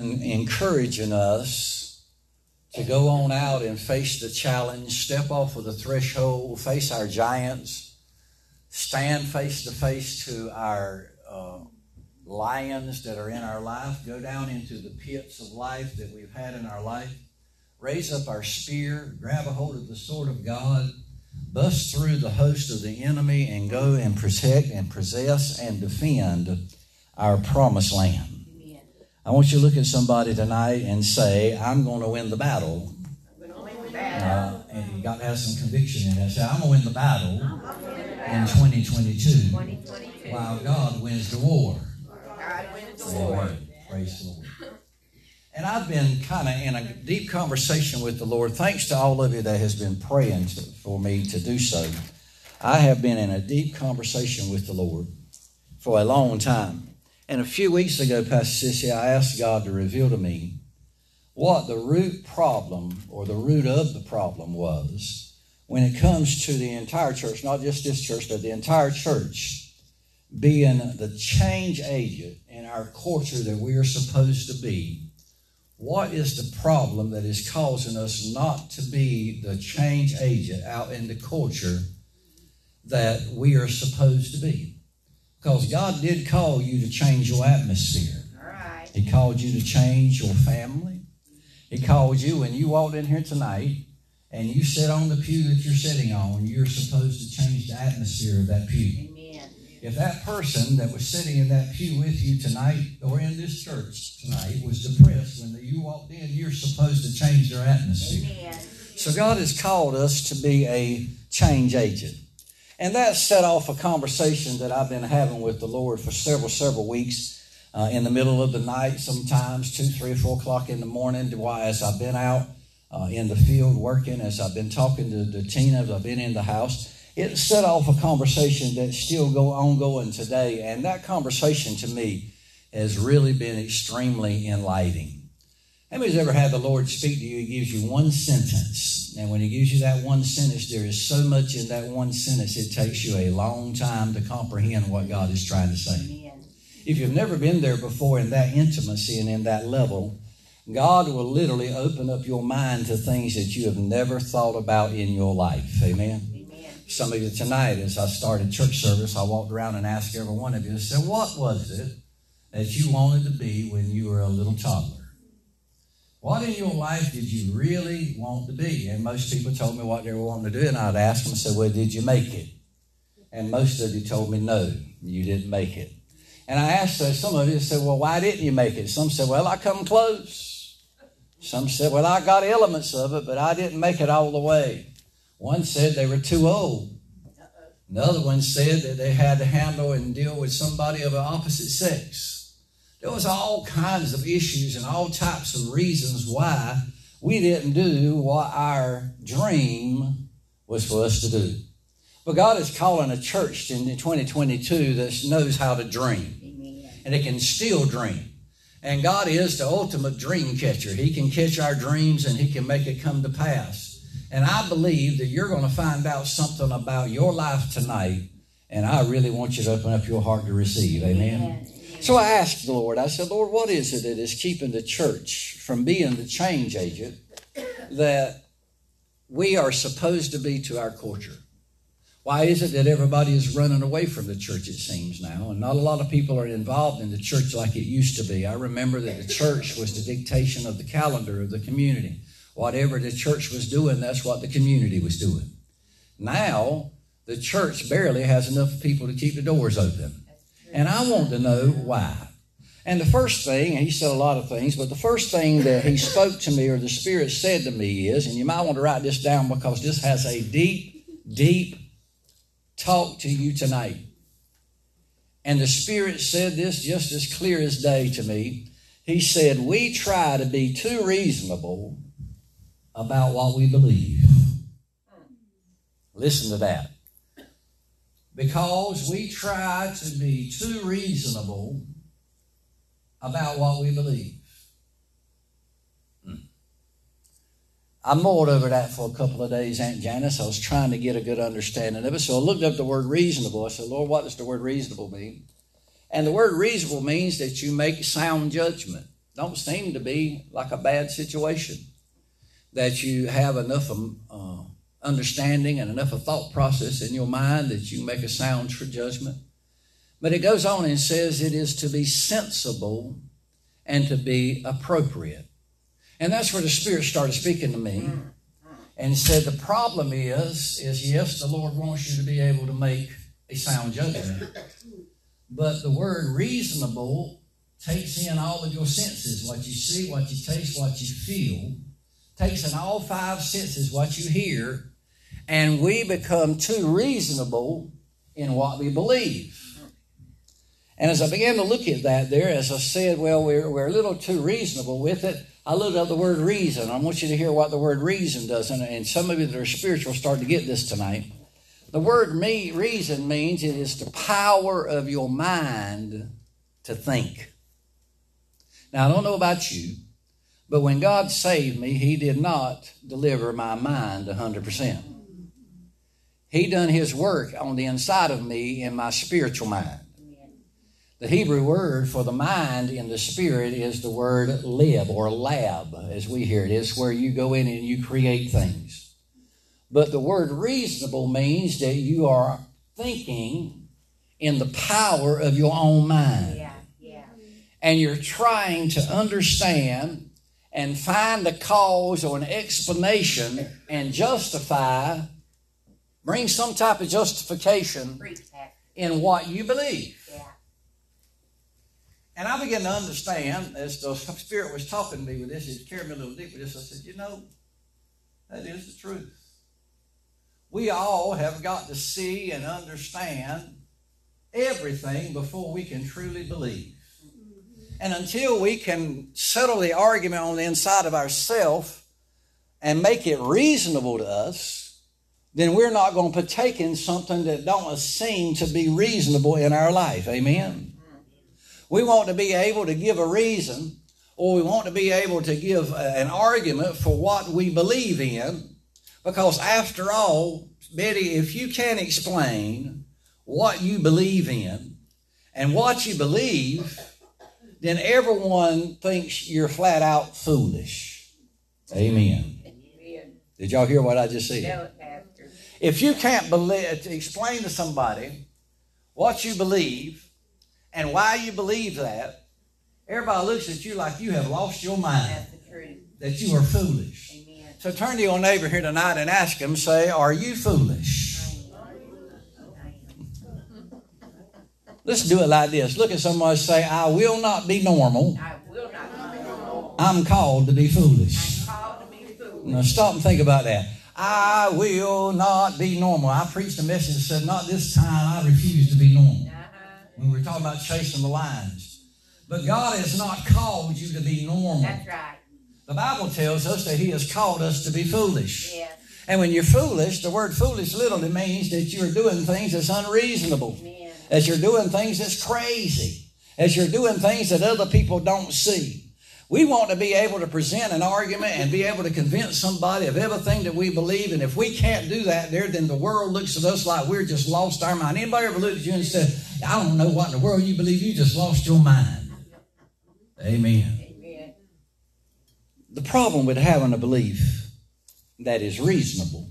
encouraging us to go on out and face the challenge, step off of the threshold, face our giants, stand face to face to our uh, lions that are in our life, go down into the pits of life that we've had in our life, raise up our spear, grab a hold of the sword of God, bust through the host of the enemy, and go and protect and possess and defend our promised land. I want you to look at somebody tonight and say, I'm going to win the battle. Uh, and you got to have some conviction in that. Say, I'm going to win the battle in 2022 while God wins the war. Amen. Praise the Lord. And I've been kind of in a deep conversation with the Lord. Thanks to all of you that has been praying to, for me to do so. I have been in a deep conversation with the Lord for a long time. And a few weeks ago, Pastor Sissy, I asked God to reveal to me what the root problem or the root of the problem was when it comes to the entire church, not just this church, but the entire church being the change agent in our culture that we are supposed to be. What is the problem that is causing us not to be the change agent out in the culture that we are supposed to be? Because God did call you to change your atmosphere. He called you to change your family. He called you when you walked in here tonight and you sit on the pew that you're sitting on, you're supposed to change the atmosphere of that pew. Amen. If that person that was sitting in that pew with you tonight or in this church tonight was depressed when you walked in, you're supposed to change their atmosphere. Amen. So God has called us to be a change agent. And that set off a conversation that I've been having with the Lord for several, several weeks. Uh, in the middle of the night, sometimes two, three, four o'clock in the morning, why as I've been out uh, in the field working, as I've been talking to, to Tina, as I've been in the house, it set off a conversation that's still go ongoing today. And that conversation to me has really been extremely enlightening. How many's ever had the Lord speak to you? He gives you one sentence. And when He gives you that one sentence, there is so much in that one sentence, it takes you a long time to comprehend what God is trying to say. Amen. If you've never been there before in that intimacy and in that level, God will literally open up your mind to things that you have never thought about in your life. Amen. Amen. Some of you tonight, as I started church service, I walked around and asked every one of you, I said, What was it that you wanted to be when you were a little toddler? What in your life did you really want to be? And most people told me what they were wanting to do, and I'd ask them, I said, Well, did you make it? And most of you told me, No, you didn't make it. And I asked uh, some of you, said, Well, why didn't you make it? Some said, Well, I come close. Some said, Well, I got elements of it, but I didn't make it all the way. One said they were too old. Another one said that they had to handle and deal with somebody of the opposite sex. There was all kinds of issues and all types of reasons why we didn't do what our dream was for us to do. But God is calling a church in 2022 that knows how to dream. Amen. And it can still dream. And God is the ultimate dream catcher. He can catch our dreams and He can make it come to pass. And I believe that you're going to find out something about your life tonight. And I really want you to open up your heart to receive. Amen. Amen. So I asked the Lord, I said, Lord, what is it that is keeping the church from being the change agent that we are supposed to be to our culture? Why is it that everybody is running away from the church, it seems now, and not a lot of people are involved in the church like it used to be? I remember that the church was the dictation of the calendar of the community. Whatever the church was doing, that's what the community was doing. Now, the church barely has enough people to keep the doors open. And I want to know why. And the first thing, and he said a lot of things, but the first thing that he spoke to me or the Spirit said to me is, and you might want to write this down because this has a deep, deep talk to you tonight. And the Spirit said this just as clear as day to me. He said, We try to be too reasonable about what we believe. Listen to that because we try to be too reasonable about what we believe. Hmm. I mulled over that for a couple of days, Aunt Janice. I was trying to get a good understanding of it. So I looked up the word reasonable. I said, Lord, what does the word reasonable mean? And the word reasonable means that you make sound judgment. don't seem to be like a bad situation. That you have enough um, uh, understanding and enough of thought process in your mind that you make a sound for judgment. But it goes on and says it is to be sensible and to be appropriate. And that's where the Spirit started speaking to me and said the problem is, is yes, the Lord wants you to be able to make a sound judgment. But the word reasonable takes in all of your senses what you see, what you taste, what you feel, takes in all five senses what you hear, and we become too reasonable in what we believe. And as I began to look at that there, as I said, well, we're, we're a little too reasonable with it. I looked up the word reason. I want you to hear what the word reason does. And, and some of you that are spiritual start to get this tonight. The word me, reason means it is the power of your mind to think. Now, I don't know about you, but when God saved me, He did not deliver my mind 100%. He done His work on the inside of me in my spiritual mind. The Hebrew word for the mind in the spirit is the word lib or lab, as we hear it. It's where you go in and you create things. But the word reasonable means that you are thinking in the power of your own mind. Yeah, yeah. And you're trying to understand and find a cause or an explanation and justify, bring some type of justification in what you believe. And I began to understand as the Spirit was talking to me with this, it carried me a little deeper with this. I said, you know, that is the truth. We all have got to see and understand everything before we can truly believe. Mm-hmm. And until we can settle the argument on the inside of ourselves and make it reasonable to us, then we're not going to partake in something that don't seem to be reasonable in our life. Amen. We want to be able to give a reason or we want to be able to give an argument for what we believe in. Because after all, Betty, if you can't explain what you believe in and what you believe, then everyone thinks you're flat out foolish. Amen. Did y'all hear what I just said? If you can't believe, explain to somebody what you believe and why you believe that, everybody looks at you like you have lost your mind. That you are foolish. Amen. So turn to your neighbor here tonight and ask him, say, Are you foolish? Let's do it like this. Look at someone say, I will not be normal. I will not be normal. I'm called to be foolish. To be foolish. Now stop and think about that. I will not be normal. I preached a message that said, Not this time, I refuse to be normal uh-huh. when we were talking about chasing the lions. But God has not called you to be normal. That's right. The Bible tells us that He has called us to be foolish. Yes. And when you're foolish, the word foolish literally means that you're doing things that's unreasonable. Amen. As you're doing things that's crazy. As you're doing things that other people don't see. We want to be able to present an argument and be able to convince somebody of everything that we believe. And if we can't do that there, then the world looks at us like we're just lost our mind. Anybody ever looked at you and said, I don't know what in the world you believe, you just lost your mind. Amen. Amen. The problem with having a belief that is reasonable,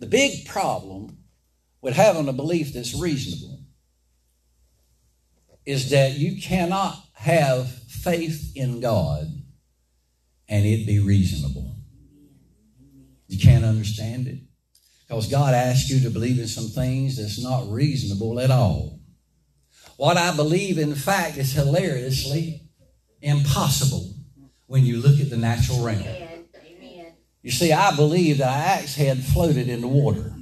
the big problem with having a belief that's reasonable is that you cannot have faith in God and it be reasonable. You can't understand it. Because God asks you to believe in some things that's not reasonable at all. What I believe, in fact, is hilariously impossible when you look at the natural realm. You see, I believe that an axe head floated in the water.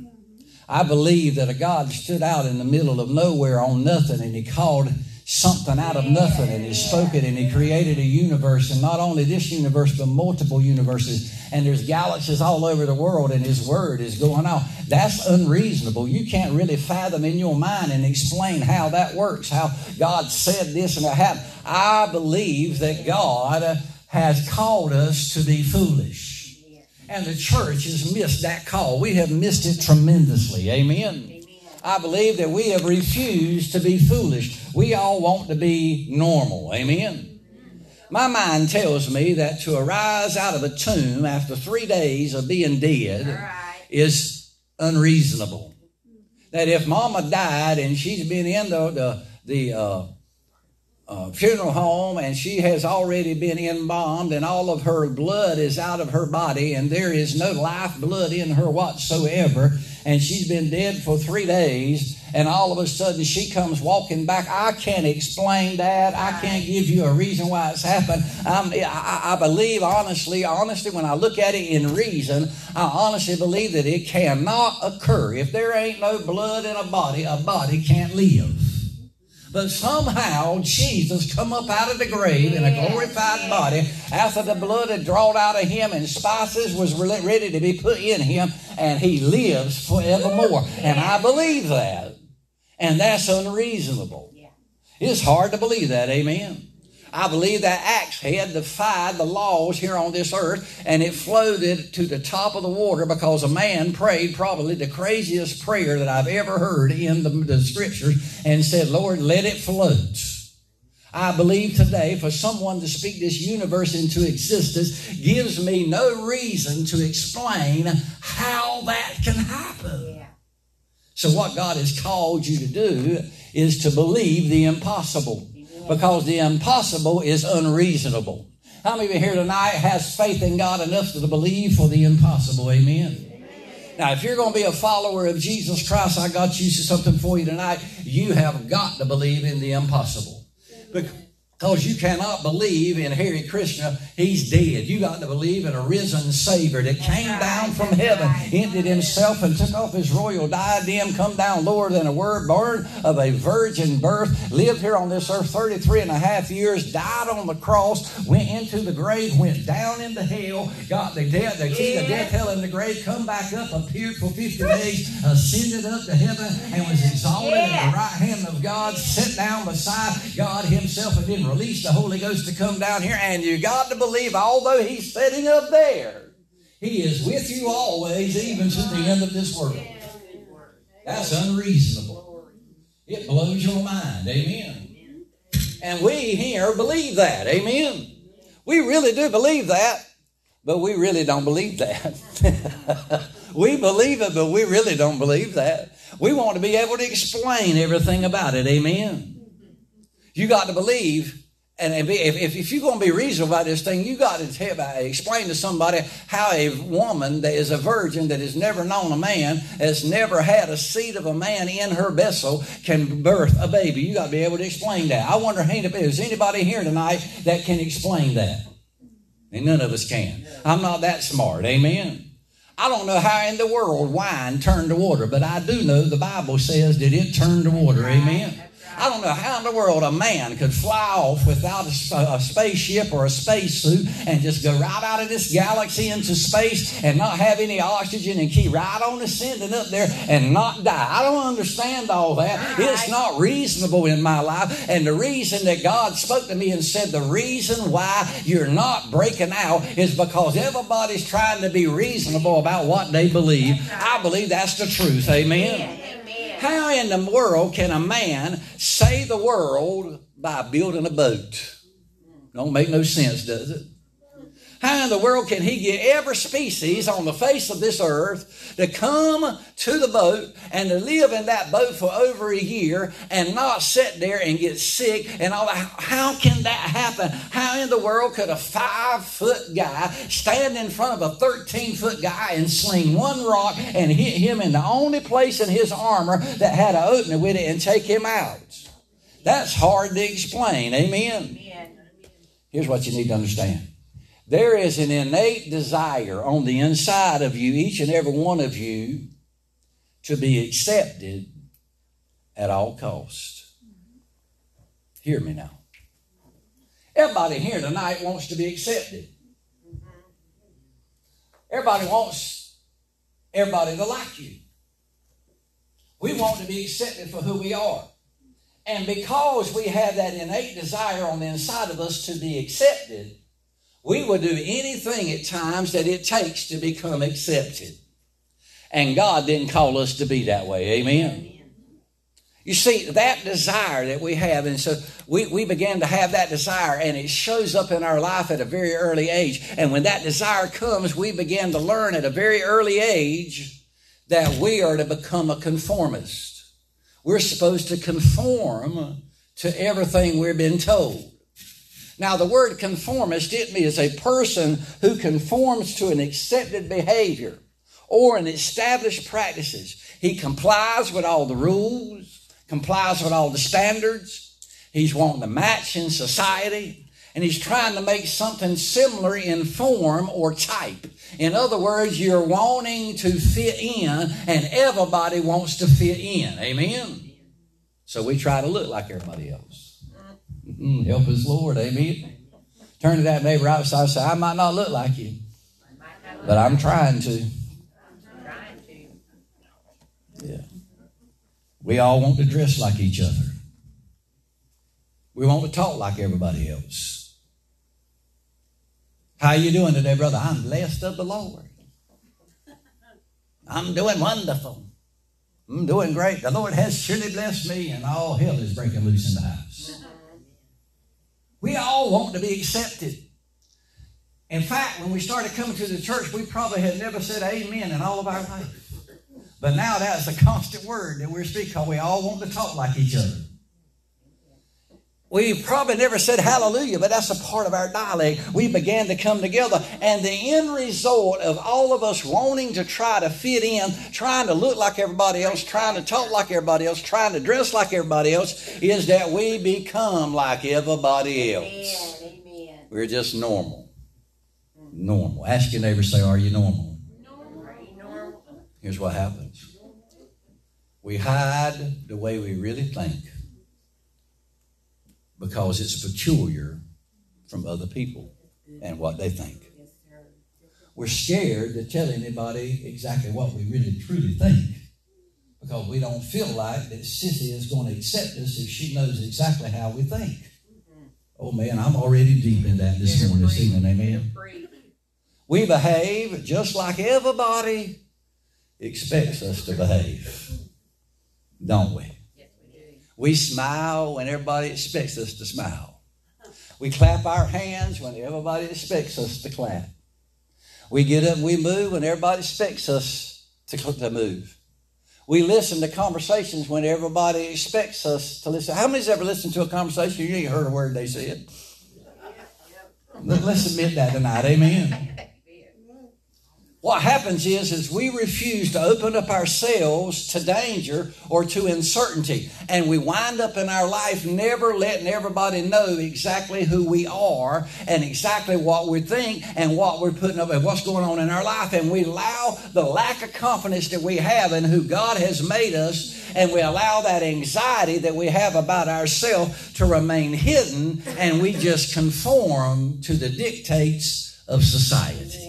I believe that a God stood out in the middle of nowhere on nothing and he called something out of nothing and he spoke it and he created a universe and not only this universe but multiple universes and there's galaxies all over the world and his word is going out. That's unreasonable. You can't really fathom in your mind and explain how that works how god said this and that happened. I believe that god has called us to be foolish. And the church has missed that call. We have missed it tremendously. Amen. I believe that we have refused to be foolish. We all want to be normal. Amen. My mind tells me that to arise out of a tomb after three days of being dead right. is unreasonable. That if mama died and she's been in the, the, the uh, uh, funeral home and she has already been embalmed and all of her blood is out of her body and there is no life blood in her whatsoever and she's been dead for three days and all of a sudden she comes walking back. I can't explain that. I can't give you a reason why it's happened. I, I believe honestly honestly when i look at it in reason i honestly believe that it cannot occur. If there ain't no blood in a body a body can't live. But somehow Jesus come up out of the grave in a glorified body. After the blood had drawn out of him and spices was ready to be put in him and he lives forevermore. And I believe that. And that's unreasonable. It's hard to believe that. Amen. I believe that axe head defied the laws here on this earth and it floated to the top of the water because a man prayed probably the craziest prayer that I've ever heard in the, the scriptures and said, Lord, let it float. I believe today for someone to speak this universe into existence gives me no reason to explain how that can happen. So, what God has called you to do is to believe the impossible because the impossible is unreasonable. How many of you here tonight has faith in God enough to believe for the impossible? Amen. Now, if you're going to be a follower of Jesus Christ, I got you something for you tonight. You have got to believe in the impossible. Because because you cannot believe in Hare Krishna, he's dead. You got to believe in a risen Savior that came down from heaven, emptied himself, and took off his royal diadem, come down lower than a word, born of a virgin birth, lived here on this earth 33 and a half years, died on the cross, went into the grave, went down into hell, got the death, the key to death, hell, and the grave, come back up, appeared for 50 days, ascended up to heaven, and was exalted at the right hand of God, sat down beside God himself, and release the Holy Ghost to come down here, and you got to believe, although He's sitting up there, He is with you always, even to the end of this world. That's unreasonable. It blows your mind. Amen. And we here believe that. Amen. We really do believe that, but we really don't believe that. we believe it, but we really don't believe that. We want to be able to explain everything about it. Amen. You got to believe, and if, if, if you're going to be reasonable about this thing, you got to tell, uh, explain to somebody how a woman that is a virgin that has never known a man, has never had a seed of a man in her vessel, can birth a baby. You got to be able to explain that. I wonder, is anybody here tonight that can explain that? And none of us can. I'm not that smart. Amen. I don't know how in the world wine turned to water, but I do know the Bible says that it turned to water. Amen. I don't know how in the world a man could fly off without a, a spaceship or a spacesuit and just go right out of this galaxy into space and not have any oxygen and keep right on ascending up there and not die. I don't understand all that. It's not reasonable in my life. And the reason that God spoke to me and said the reason why you're not breaking out is because everybody's trying to be reasonable about what they believe. I believe that's the truth. Amen. How in the world can a man save the world by building a boat? Don't make no sense, does it? How in the world can he get every species on the face of this earth to come to the boat and to live in that boat for over a year and not sit there and get sick and all that? How can that happen? How in the world could a five foot guy stand in front of a 13 foot guy and sling one rock and hit him in the only place in his armor that had an opening with it and take him out? That's hard to explain. Amen. Here's what you need to understand there is an innate desire on the inside of you, each and every one of you, to be accepted at all cost. Hear me now. Everybody here tonight wants to be accepted. Everybody wants everybody to like you. We want to be accepted for who we are. And because we have that innate desire on the inside of us to be accepted, we will do anything at times that it takes to become accepted. And God didn't call us to be that way. Amen. You see, that desire that we have, and so we, we began to have that desire, and it shows up in our life at a very early age. And when that desire comes, we begin to learn at a very early age that we are to become a conformist. We're supposed to conform to everything we've been told. Now, the word conformist, it means a person who conforms to an accepted behavior or an established practices. He complies with all the rules complies with all the standards. He's wanting to match in society. And he's trying to make something similar in form or type. In other words, you're wanting to fit in, and everybody wants to fit in. Amen? So we try to look like everybody else. Mm-hmm. Help us, Lord. Amen. Turn to that neighbor outside and say, I might not look like you, but I'm trying to. Yeah. We all want to dress like each other. We want to talk like everybody else. How you doing today, brother? I'm blessed of the Lord. I'm doing wonderful. I'm doing great. The Lord has surely blessed me, and all hell is breaking loose in the house. We all want to be accepted. In fact, when we started coming to the church, we probably had never said amen in all of our life. But now that's a constant word that we're speaking because we all want to talk like each other. We probably never said hallelujah, but that's a part of our dialect. We began to come together, and the end result of all of us wanting to try to fit in, trying to look like everybody else, trying to talk like everybody else, trying to dress like everybody else, is that we become like everybody else. Amen. Amen. We're just normal. Normal. Ask your neighbor, say, Are you normal? Here's what happens we hide the way we really think because it's peculiar from other people and what they think. We're scared to tell anybody exactly what we really truly think because we don't feel like that Sissy is going to accept us if she knows exactly how we think. Oh man, I'm already deep in that this morning, this evening. Amen. We behave just like everybody expects us to behave, don't we? We smile when everybody expects us to smile. We clap our hands when everybody expects us to clap. We get up and we move when everybody expects us to, to move. We listen to conversations when everybody expects us to listen. How many's ever listened to a conversation you ain't heard a word they said? Let's admit that tonight. Amen. What happens is, is we refuse to open up ourselves to danger or to uncertainty. And we wind up in our life never letting everybody know exactly who we are and exactly what we think and what we're putting up and what's going on in our life. And we allow the lack of confidence that we have in who God has made us and we allow that anxiety that we have about ourselves to remain hidden and we just conform to the dictates of society.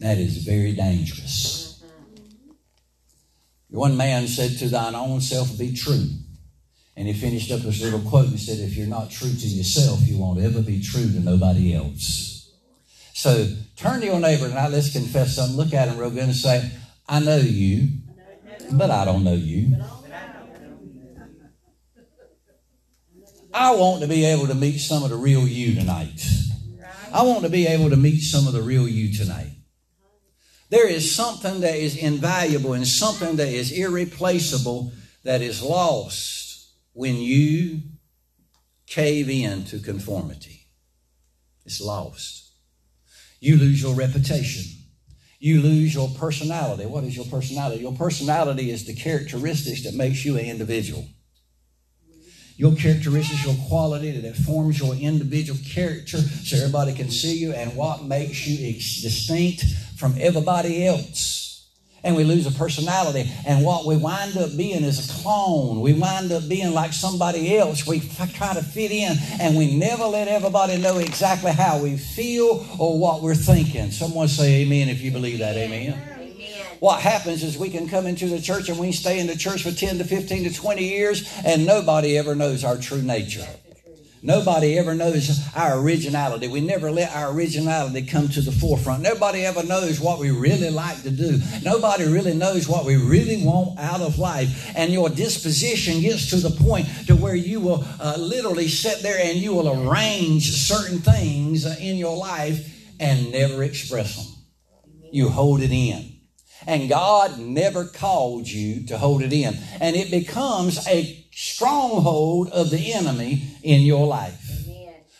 That is very dangerous. One man said, To thine own self be true. And he finished up his little quote and said, If you're not true to yourself, you won't ever be true to nobody else. So turn to your neighbor tonight. Let's confess something. Look at him real good and say, I know you, but I don't know you. I want to be able to meet some of the real you tonight. I want to be able to meet some of the real you tonight. There is something that is invaluable and something that is irreplaceable that is lost when you cave in to conformity. It's lost. You lose your reputation. You lose your personality. What is your personality? Your personality is the characteristics that makes you an individual your characteristics, your quality that forms your individual character so everybody can see you and what makes you distinct from everybody else. And we lose a personality. And what we wind up being is a clone. We wind up being like somebody else. We try to fit in and we never let everybody know exactly how we feel or what we're thinking. Someone say amen if you believe that. Amen. What happens is we can come into the church and we stay in the church for 10 to 15 to 20 years and nobody ever knows our true nature. Nobody ever knows our originality. We never let our originality come to the forefront. Nobody ever knows what we really like to do. Nobody really knows what we really want out of life. And your disposition gets to the point to where you will uh, literally sit there and you will arrange certain things in your life and never express them. You hold it in. And God never called you to hold it in. And it becomes a stronghold of the enemy in your life.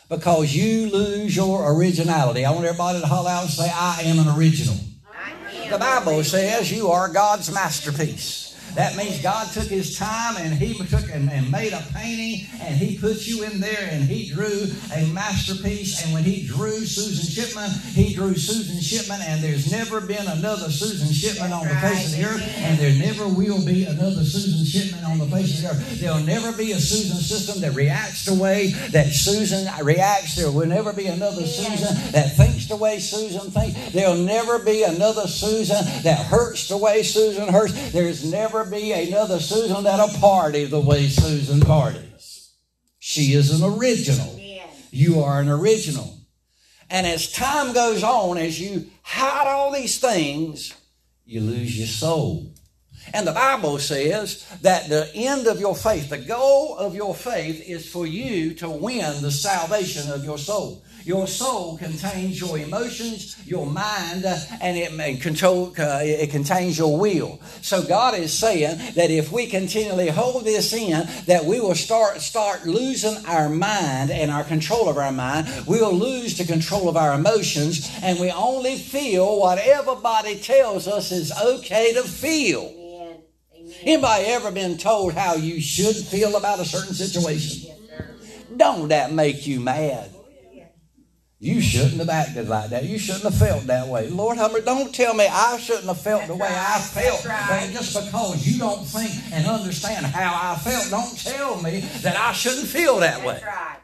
Because you lose your originality. I want everybody to holler out and say, I am an original. The Bible says you are God's masterpiece. That means God took his time and he took and, and, made a painting and he put you in there and he drew a masterpiece. And when he drew Susan Shipman, he drew Susan Shipman and there's never been another Susan Shipman on the face of the earth and there never will be another Susan Shipman on the face of the earth. There'll never be a Susan system that reacts the way that Susan reacts. There will never be another Susan that thinks the way Susan thinks. There'll never be another Susan that hurts the way Susan hurts. There's never be another Susan that'll party the way Susan parties. She is an original. You are an original. And as time goes on, as you hide all these things, you lose your soul. And the Bible says that the end of your faith, the goal of your faith is for you to win the salvation of your soul. Your soul contains your emotions, your mind, uh, and it control. Uh, it contains your will. So God is saying that if we continually hold this in, that we will start start losing our mind and our control of our mind. We'll lose the control of our emotions, and we only feel what everybody tells us is okay to feel. Anybody ever been told how you should feel about a certain situation? Don't that make you mad? You shouldn't have acted like that. You shouldn't have felt that way. Lord, don't tell me I shouldn't have felt That's the way right. I felt. Right. Just because you don't think and understand how I felt, don't tell me that I shouldn't feel that That's way. Right.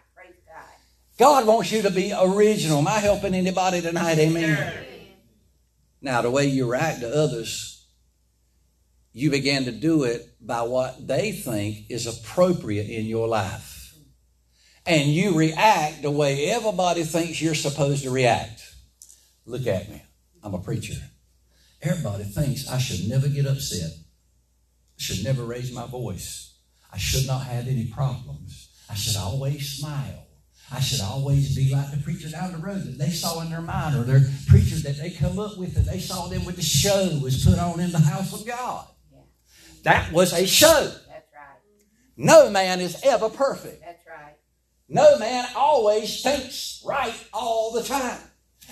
God wants you to be original. Am I helping anybody tonight? Amen. Now, the way you react to others, you begin to do it by what they think is appropriate in your life and you react the way everybody thinks you're supposed to react. Look at me. I'm a preacher. Everybody thinks I should never get upset. I should never raise my voice. I should not have any problems. I should always smile. I should always be like the preacher down the road that they saw in their mind, or their preacher that they come up with that they saw them with the show was put on in the house of God. That was a show. That's right. No man is ever perfect. No man always thinks right all the time.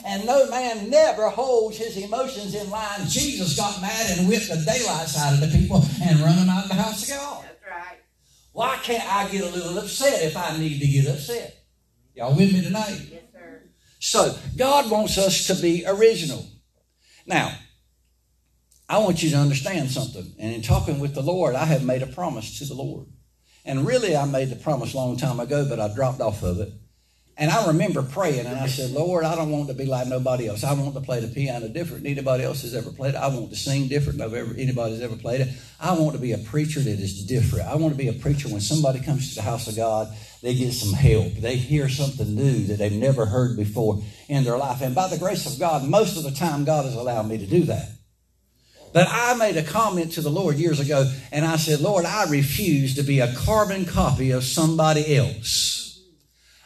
And no man never holds his emotions in line. Jesus got mad and whipped the daylight out of the people and run them out of the house of God. That's right. Why can't I get a little upset if I need to get upset? Y'all with me tonight? Yes, sir. So, God wants us to be original. Now, I want you to understand something. And in talking with the Lord, I have made a promise to the Lord. And really, I made the promise a long time ago, but I dropped off of it. And I remember praying, and I said, Lord, I don't want to be like nobody else. I want to play the piano different than anybody else has ever played it. I want to sing different than ever, anybody's ever played it. I want to be a preacher that is different. I want to be a preacher when somebody comes to the house of God, they get some help. They hear something new that they've never heard before in their life. And by the grace of God, most of the time, God has allowed me to do that. But I made a comment to the Lord years ago, and I said, Lord, I refuse to be a carbon copy of somebody else.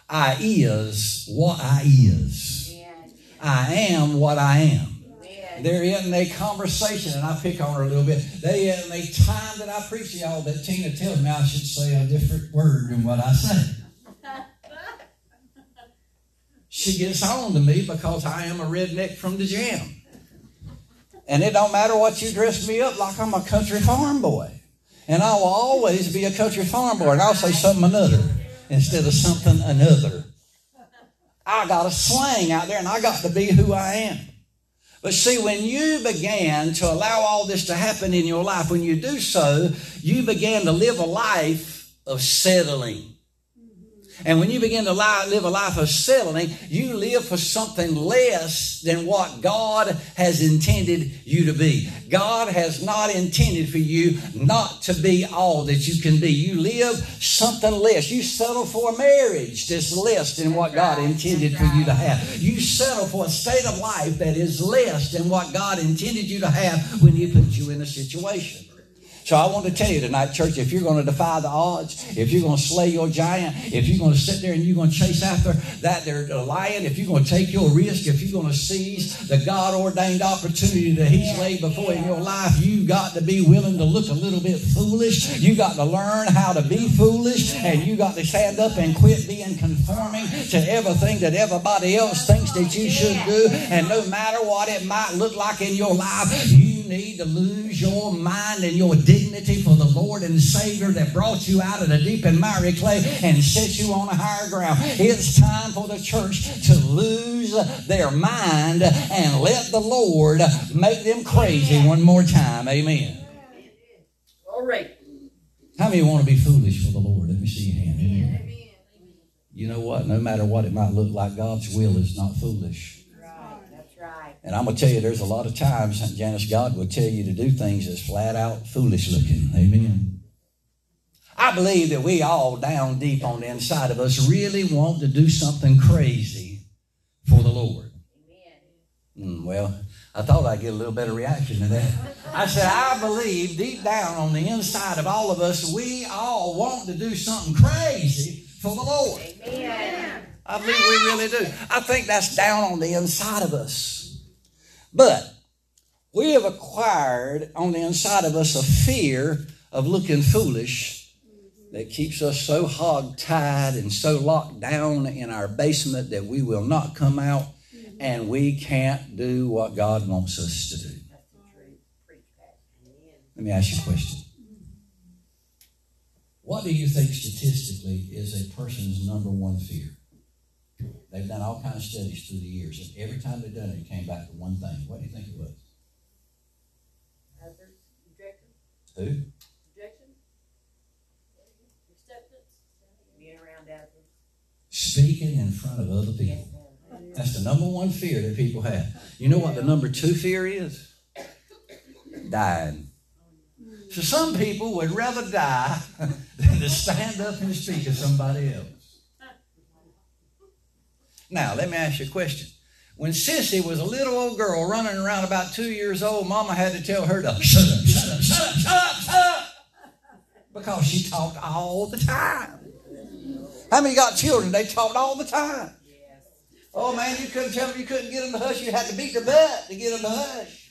I is what I is. I am what I am. They're in a conversation, and I pick on her a little bit. They in a time that I preach to y'all that Tina tells me I should say a different word than what I say. she gets on to me because I am a redneck from the jam. And it don't matter what you dress me up like I'm a country farm boy. And I will always be a country farm boy. And I'll say something another instead of something another. I got a slang out there and I got to be who I am. But see, when you began to allow all this to happen in your life, when you do so, you began to live a life of settling. And when you begin to live a life of settling, you live for something less than what God has intended you to be. God has not intended for you not to be all that you can be. You live something less. You settle for a marriage that's less than what God intended for you to have. You settle for a state of life that is less than what God intended you to have when He put you in a situation. So I want to tell you tonight, church, if you're going to defy the odds, if you're going to slay your giant, if you're going to sit there and you're going to chase after that there lion, if you're going to take your risk, if you're going to seize the God ordained opportunity that He's laid before in your life, you've got to be willing to look a little bit foolish. You've got to learn how to be foolish, and you got to stand up and quit being conforming to everything that everybody else thinks that you should do. And no matter what it might look like in your life, you need to lose your mind and your dignity for the Lord and Savior that brought you out of the deep and miry clay and set you on a higher ground. It's time for the church to lose their mind and let the Lord make them crazy one more time. Amen. All right. How many want to be foolish for the Lord? Let me see your hand. Amen. You know what? No matter what it might look like, God's will is not foolish. And I'm going to tell you, there's a lot of times, Janice, God will tell you to do things that's flat out foolish looking. Amen. I believe that we all down deep on the inside of us really want to do something crazy for the Lord. Mm, well, I thought I'd get a little better reaction to that. I said, I believe deep down on the inside of all of us, we all want to do something crazy for the Lord. Amen. I believe we really do. I think that's down on the inside of us. But we have acquired on the inside of us a fear of looking foolish that keeps us so hog-tied and so locked down in our basement that we will not come out and we can't do what God wants us to do. Let me ask you a question. What do you think statistically is a person's number one fear? They've done all kinds of studies through the years, and every time they've done it, it came back to one thing. What do you think it was? Others, rejection. Who? Rejection. Acceptance. Being around others. Speaking in front of other people. That's the number one fear that people have. You know what the number two fear is? Dying. So some people would rather die than to stand up and speak to somebody else. Now, let me ask you a question. When Sissy was a little old girl running around about two years old, Mama had to tell her to shut up, shut up, shut up, shut up, shut up. Because she talked all the time. How many got children? They talked all the time. Oh man, you couldn't tell them you couldn't get them to hush. You had to beat their butt to get them to hush.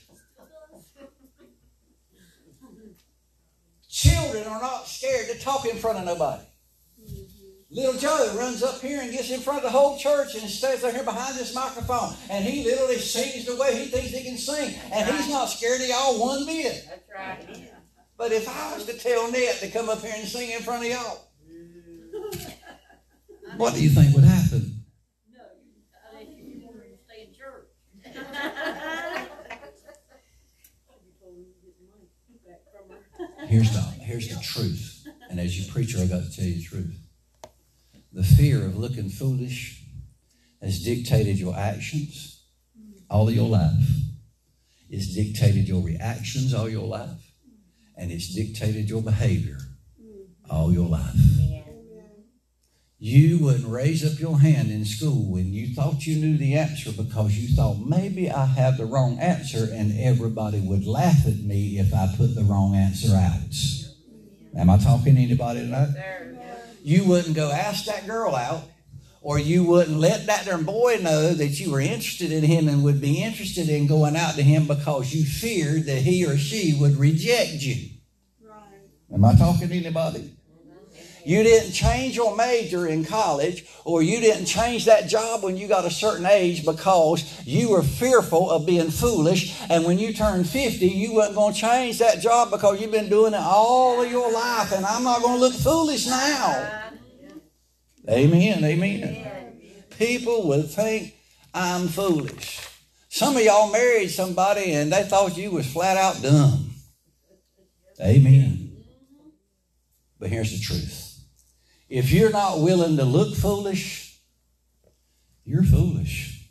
Children are not scared to talk in front of nobody. Little Joe runs up here and gets in front of the whole church and stays there here behind this microphone. And he literally sings the way he thinks he can sing. And he's not scared of y'all one bit. That's right. But if I was to tell Ned to come up here and sing in front of y'all, mm. what do you think would happen? No, I think you want to stay in church. Here's the, here's the truth. And as your preacher, I've got to tell you the truth. The fear of looking foolish has dictated your actions all your life. It's dictated your reactions all your life. And it's dictated your behavior all your life. You wouldn't raise up your hand in school when you thought you knew the answer because you thought maybe I have the wrong answer and everybody would laugh at me if I put the wrong answer out. Am I talking to anybody tonight? You wouldn't go ask that girl out or you wouldn't let that darn boy know that you were interested in him and would be interested in going out to him because you feared that he or she would reject you. Right. Am I talking to anybody? You didn't change your major in college, or you didn't change that job when you got a certain age because you were fearful of being foolish. And when you turned 50, you weren't going to change that job because you've been doing it all of your life. And I'm not going to look foolish now. Amen. Amen. People would think I'm foolish. Some of y'all married somebody and they thought you was flat out dumb. Amen. But here's the truth If you're not willing to look foolish, you're foolish.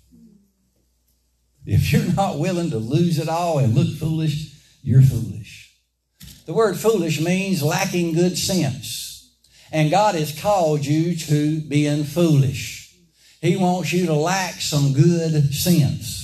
If you're not willing to lose it all and look foolish, you're foolish. The word foolish means lacking good sense. And God has called you to being foolish. He wants you to lack some good sense.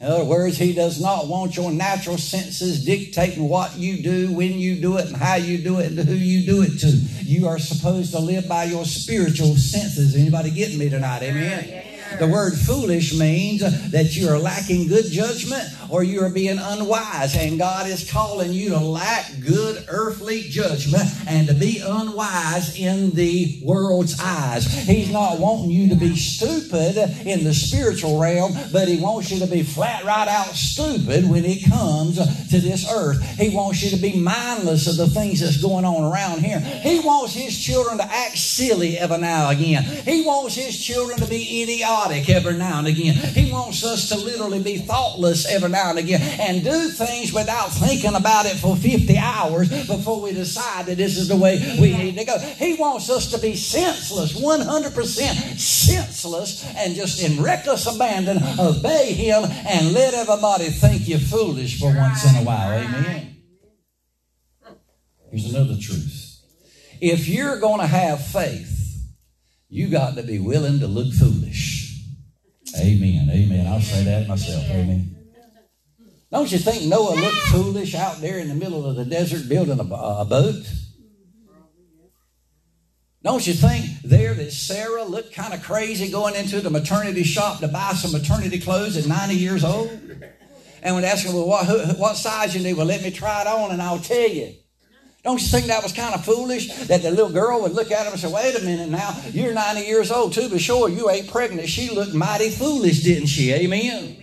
In other words, He does not want your natural senses dictating what you do, when you do it, and how you do it, and who you do it to. You are supposed to live by your spiritual senses. Anybody getting me tonight? Amen. The word foolish means that you are lacking good judgment or you are being unwise. And God is calling you to lack good earthly judgment and to be unwise in the world's eyes. He's not wanting you to be stupid in the spiritual realm, but He wants you to be flat right out stupid when it comes to this earth. He wants you to be mindless of the things that's going on around here. He wants His children to act silly every now and again. He wants His children to be idiotic every now and again. He wants us to literally be thoughtless every now and again and do things without thinking about it for 50 hours before we decide that this is the way we need to go. He wants us to be senseless, 100% senseless, and just in reckless abandon obey Him and let everybody think you're foolish for once in a while. Amen. Here's another truth. If you're going to have faith, you got to be willing to look foolish. Amen. Amen. I'll say that myself. Amen. Don't you think Noah looked foolish out there in the middle of the desert building a, a boat? Don't you think there that Sarah looked kind of crazy going into the maternity shop to buy some maternity clothes at 90 years old? And when her, well, what, what size you need? Well, let me try it on and I'll tell you. Don't you think that was kind of foolish that the little girl would look at him and say, wait a minute now, you're 90 years old too, but sure, you ain't pregnant. She looked mighty foolish, didn't she? Amen.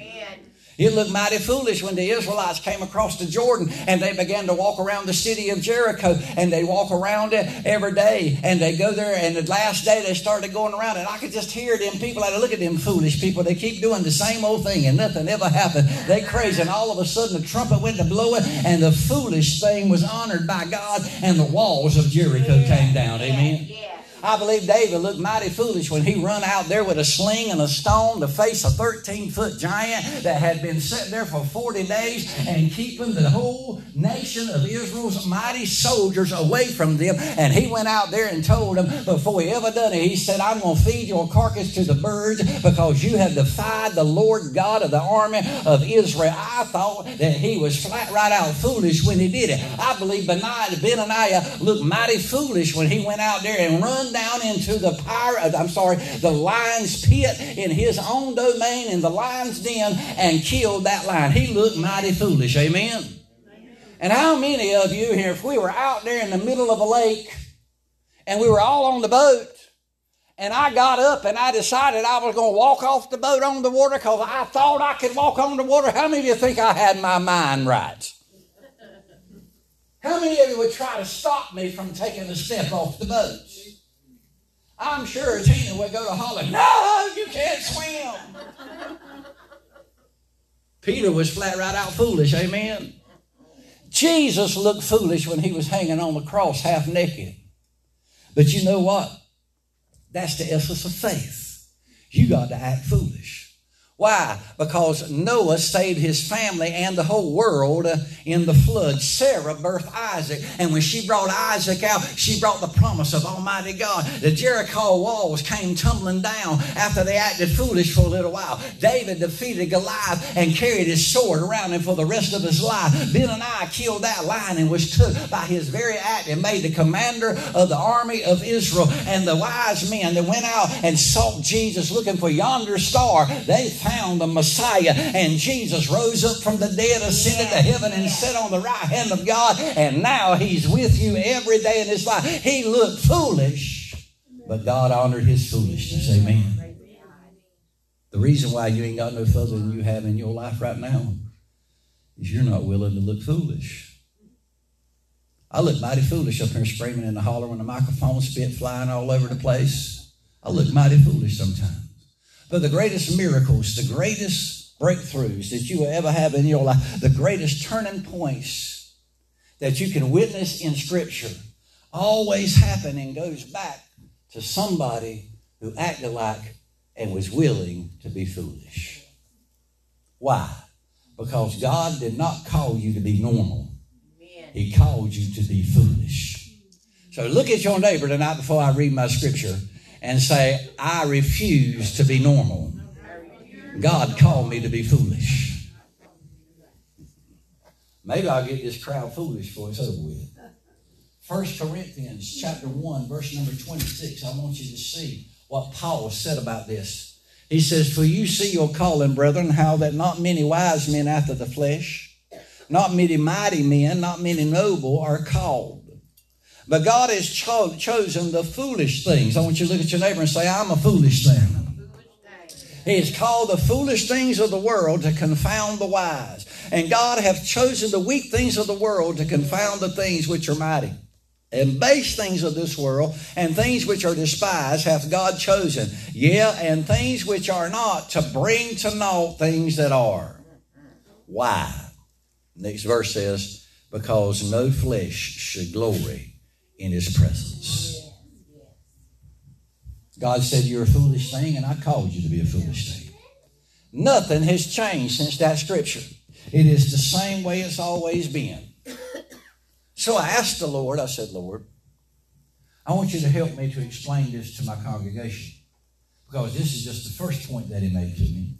It looked mighty foolish when the Israelites came across the Jordan and they began to walk around the city of Jericho and they walk around it every day and they go there and the last day they started going around and I could just hear them people. I look at them foolish people. They keep doing the same old thing and nothing ever happened. They crazy and all of a sudden the trumpet went to blow it and the foolish thing was honored by God and the walls of Jericho came down. Amen. I believe David looked mighty foolish when he run out there with a sling and a stone to face a 13 foot giant that had been set there for 40 days and keeping the whole nation of Israel's mighty soldiers away from them. And he went out there and told them before he ever done it, he said, I'm going to feed your carcass to the birds because you have defied the Lord God of the army of Israel. I thought that he was flat right out foolish when he did it. I believe Benaiah Benaniah looked mighty foolish when he went out there and run down into the power, I'm sorry, the lion's pit in his own domain in the lion's den and killed that lion. He looked mighty foolish. Amen. And how many of you here, if we were out there in the middle of a lake and we were all on the boat, and I got up and I decided I was going to walk off the boat on the water because I thought I could walk on the water, how many of you think I had my mind right? How many of you would try to stop me from taking a step off the boat? I'm sure Tina would go to holler, No, you can't swim. Peter was flat right out foolish, amen. Jesus looked foolish when he was hanging on the cross half naked. But you know what? That's the essence of faith. You got to act foolish. Why? Because Noah saved his family and the whole world uh, in the flood. Sarah birthed Isaac, and when she brought Isaac out, she brought the promise of Almighty God. The Jericho walls came tumbling down after they acted foolish for a little while. David defeated Goliath and carried his sword around him for the rest of his life. Benaiah killed that lion and was took by his very act and made the commander of the army of Israel. And the wise men that went out and sought Jesus looking for yonder star, they found the Messiah. And Jesus rose up from the dead, ascended to heaven, and sat on the right hand of God. And now he's with you every day in his life. He looked foolish, but God honored his foolishness. Amen. The reason why you ain't got no further than you have in your life right now is you're not willing to look foolish. I look mighty foolish up here screaming in the holler when the microphone spit flying all over the place. I look mighty foolish sometimes. But the greatest miracles, the greatest breakthroughs that you will ever have in your life, the greatest turning points that you can witness in Scripture always happen and goes back to somebody who acted like and was willing to be foolish. Why? Because God did not call you to be normal. He called you to be foolish. So look at your neighbor tonight before I read my scripture and say, I refuse to be normal. God called me to be foolish. Maybe I'll get this crowd foolish before it's over with. First Corinthians chapter 1, verse number 26. I want you to see what Paul said about this. He says, For you see your calling, brethren, how that not many wise men after the flesh, not many mighty men, not many noble are called. But God has cho- chosen the foolish things. I want you to look at your neighbor and say, I'm a foolish thing. He has called the foolish things of the world to confound the wise. And God hath chosen the weak things of the world to confound the things which are mighty. And base things of this world and things which are despised hath God chosen. Yeah, and things which are not to bring to naught things that are. Why? Next verse says, because no flesh should glory in his presence. God said, You're a foolish thing, and I called you to be a foolish thing. Nothing has changed since that scripture. It is the same way it's always been. So I asked the Lord, I said, Lord, I want you to help me to explain this to my congregation. Because this is just the first point that he made to me.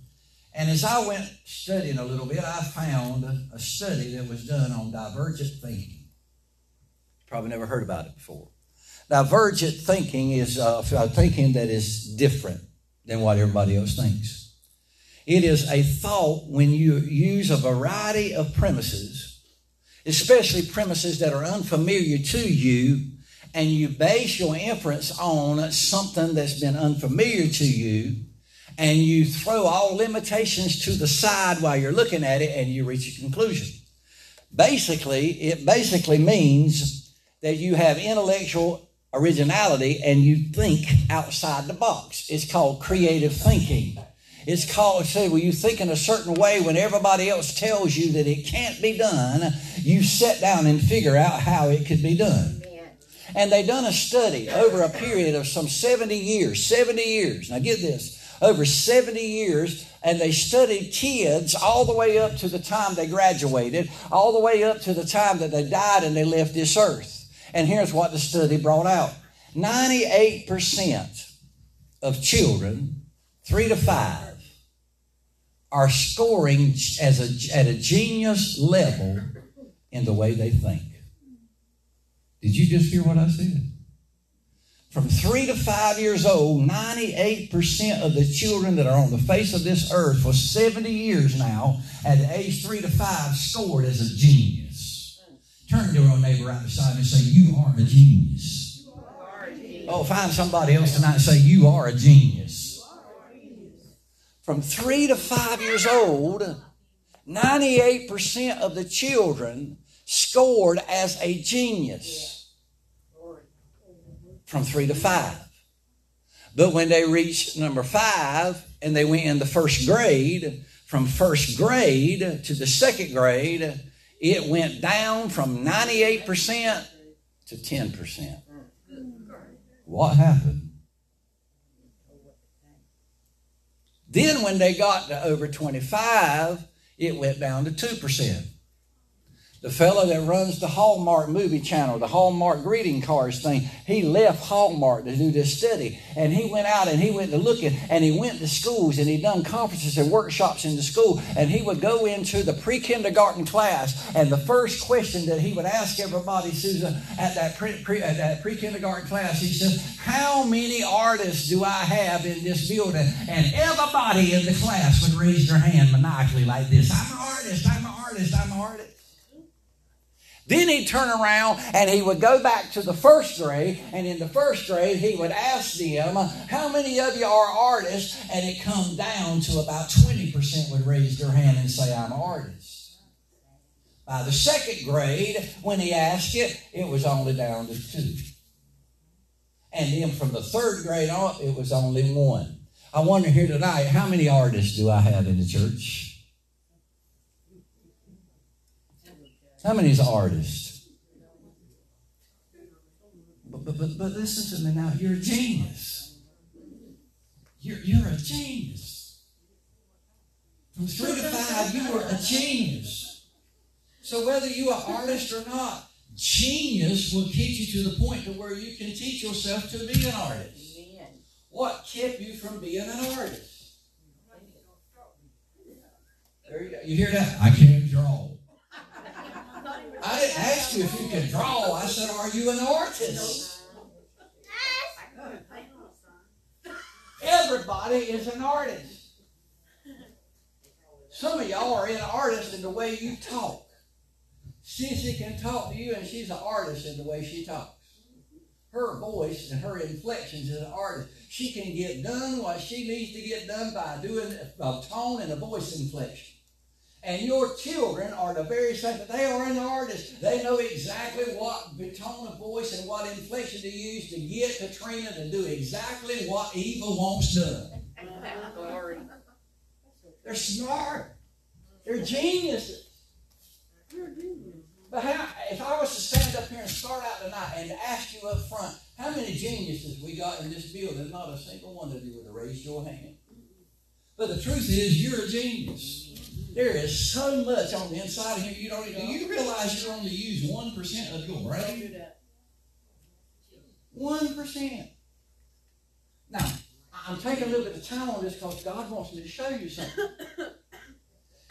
And as I went studying a little bit, I found a study that was done on divergent thinking. Probably never heard about it before. Divergent thinking is uh, thinking that is different than what everybody else thinks. It is a thought when you use a variety of premises, especially premises that are unfamiliar to you, and you base your inference on something that's been unfamiliar to you, and you throw all limitations to the side while you're looking at it, and you reach a conclusion. Basically, it basically means that you have intellectual originality and you think outside the box. It's called creative thinking. It's called, say, well, you think in a certain way when everybody else tells you that it can't be done, you sit down and figure out how it could be done. And they done a study over a period of some 70 years, 70 years. Now get this, over 70 years, and they studied kids all the way up to the time they graduated, all the way up to the time that they died and they left this earth. And here's what the study brought out 98% of children, three to five, are scoring as a, at a genius level in the way they think. Did you just hear what I said? From three to five years old, 98% of the children that are on the face of this earth for 70 years now, at age three to five, scored as a genius. Turn to your neighbor right beside and say, You are a genius. Oh, find somebody else tonight and say, You are a genius. From three to five years old, 98% of the children scored as a genius from three to five. But when they reached number five and they went in the first grade, from first grade to the second grade, it went down from 98% to 10%. What happened? Then, when they got to over 25, it went down to 2%. The fellow that runs the Hallmark movie channel, the Hallmark greeting cards thing, he left Hallmark to do this study. And he went out and he went to looking and he went to schools and he done conferences and workshops in the school. And he would go into the pre kindergarten class. And the first question that he would ask everybody, Susan, at at that pre kindergarten class, he said, How many artists do I have in this building? And everybody in the class would raise their hand maniacally like this I'm an artist, I'm an artist, I'm an artist. Then he'd turn around and he would go back to the first grade, and in the first grade, he would ask them, How many of you are artists? And it come down to about 20% would raise their hand and say, I'm an artist. By the second grade, when he asked it, it was only down to two. And then from the third grade on, it was only one. I wonder here tonight, how many artists do I have in the church? How many is artist? But, but, but, but listen to me now. You're a genius. You're, you're a genius. From three to five, you were a genius. So whether you are an artist or not, genius will get you to the point to where you can teach yourself to be an artist. What kept you from being an artist? There you go. You hear that? I can't draw. I didn't ask you if you can draw. I said, are you an artist? Everybody is an artist. Some of y'all are an artist in the way you talk. Sissy can talk to you, and she's an artist in the way she talks. Her voice and her inflections is an artist. She can get done what she needs to get done by doing a tone and a voice inflection. And your children are the very same. They are an artist. They know exactly what tone of voice and what inflection to use to get Katrina to do exactly what Eva wants done. They're smart. They're geniuses. But how, if I was to stand up here and start out tonight and ask you up front, how many geniuses we got in this building? Not a single one of you would have raised your hand. But the truth is, you're a genius. There is so much on the inside of here you don't even. Do you realize you're only use one percent of your brain? One percent. Now, I'm taking a little bit of time on this because God wants me to show you something.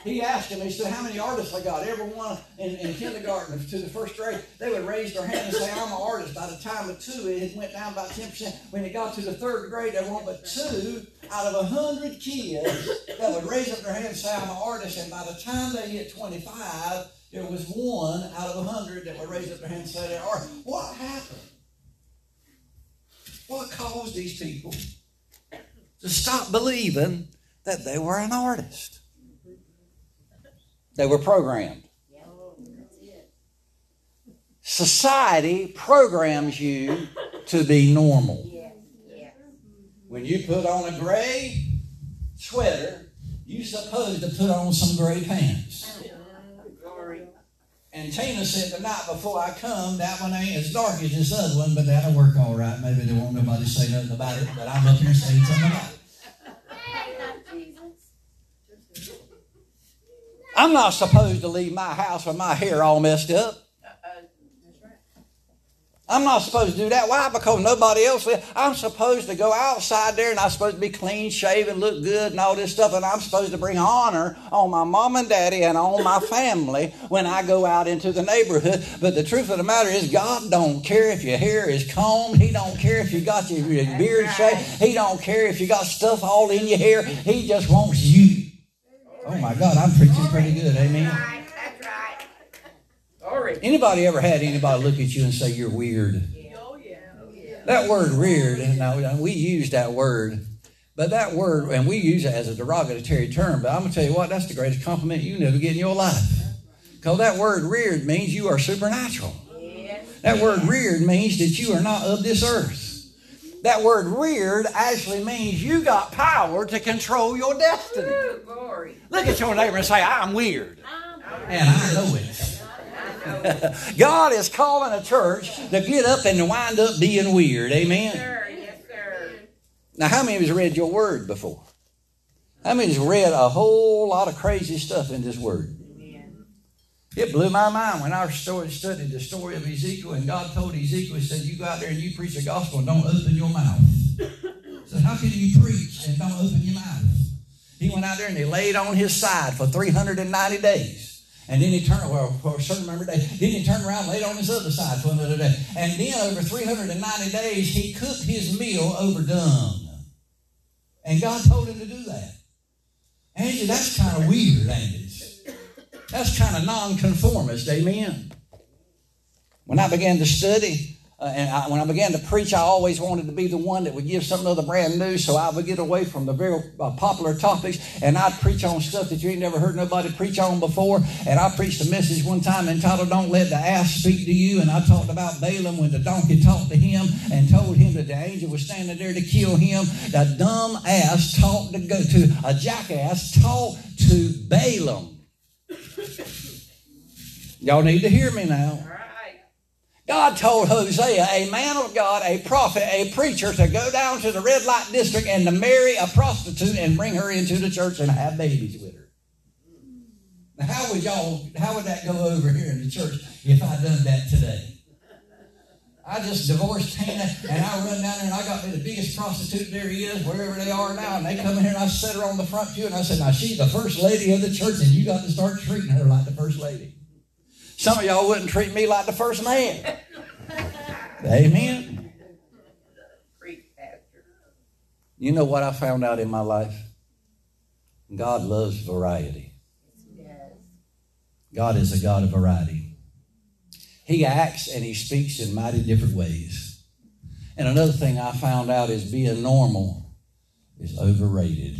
He asked him, he said, How many artists I got? Everyone in, in kindergarten to the first grade, they would raise their hand and say, I'm an artist. By the time of two, it went down about 10%. When it got to the third grade, there weren't but two out of a hundred kids that would raise up their hand and say, I'm an artist. And by the time they hit 25, there was one out of a hundred that would raise up their hand and say they're artists. What happened? What caused these people to stop believing that they were an artist? They were programmed. Society programs you to be normal. When you put on a gray sweater, you're supposed to put on some gray pants. And Tina said the night before I come, that one ain't as dark as this other one, but that'll work all right. Maybe there won't nobody say nothing about it, but I'm up here saying something about it. I'm not supposed to leave my house with my hair all messed up. I'm not supposed to do that. Why? Because nobody else. I'm supposed to go outside there and I'm supposed to be clean shaven, look good, and all this stuff. And I'm supposed to bring honor on my mom and daddy and on my family when I go out into the neighborhood. But the truth of the matter is, God don't care if your hair is combed. He don't care if you got your beard shaved. He don't care if you got stuff all in your hair. He just wants you. Oh my God, I'm preaching pretty good. Amen. Right. That's right. Glory. Anybody ever had anybody look at you and say you're weird? Oh, yeah. That word weird, now we use that word, but that word, and we use it as a derogatory term, but I'm going to tell you what, that's the greatest compliment you never get in your life. Because that word weird means you are supernatural. Yes. That word weird means that you are not of this earth. That word reared actually means you got power to control your destiny. Look at your neighbor and say, I'm weird. I'm And I know it. God is calling a church to get up and wind up being weird. Amen. Sir, yes, sir. Now, how many of you read your word before? How many has read a whole lot of crazy stuff in this word? It blew my mind when I started studying the story of Ezekiel, and God told Ezekiel, He said, You go out there and you preach the gospel and don't open your mouth. So, how can you preach and don't open your mouth? He went out there and he laid on his side for 390 days. And then he turned, well, for a certain number of days. Then he turned around and laid on his other side for another day. And then over 390 days, he cooked his meal over dung. And God told him to do that. Angie, that's kind of weird, ain't it? That's kind of nonconformist, amen. When I began to study, uh, and I, when I began to preach, I always wanted to be the one that would give something other brand new, so I would get away from the very uh, popular topics, and I'd preach on stuff that you ain't never heard nobody preach on before. And I preached a message one time entitled "Don't Let the Ass Speak to You," and I talked about Balaam when the donkey talked to him and told him that the angel was standing there to kill him. The dumb ass talked to go to a jackass talked to Balaam. Y'all need to hear me now. God told Hosea, a man of God, a prophet, a preacher, to go down to the red light district and to marry a prostitute and bring her into the church and have babies with her. Now, how would y'all, how would that go over here in the church if I done that today? I just divorced Hannah and I run down there and I got me the biggest prostitute there is, wherever they are now. And they come in here and I set her on the front pew and I said, Now she's the first lady of the church and you got to start treating her like the first lady. Some of y'all wouldn't treat me like the first man. Amen. You know what I found out in my life? God loves variety. God is a God of variety. He acts and he speaks in mighty different ways. And another thing I found out is being normal is overrated.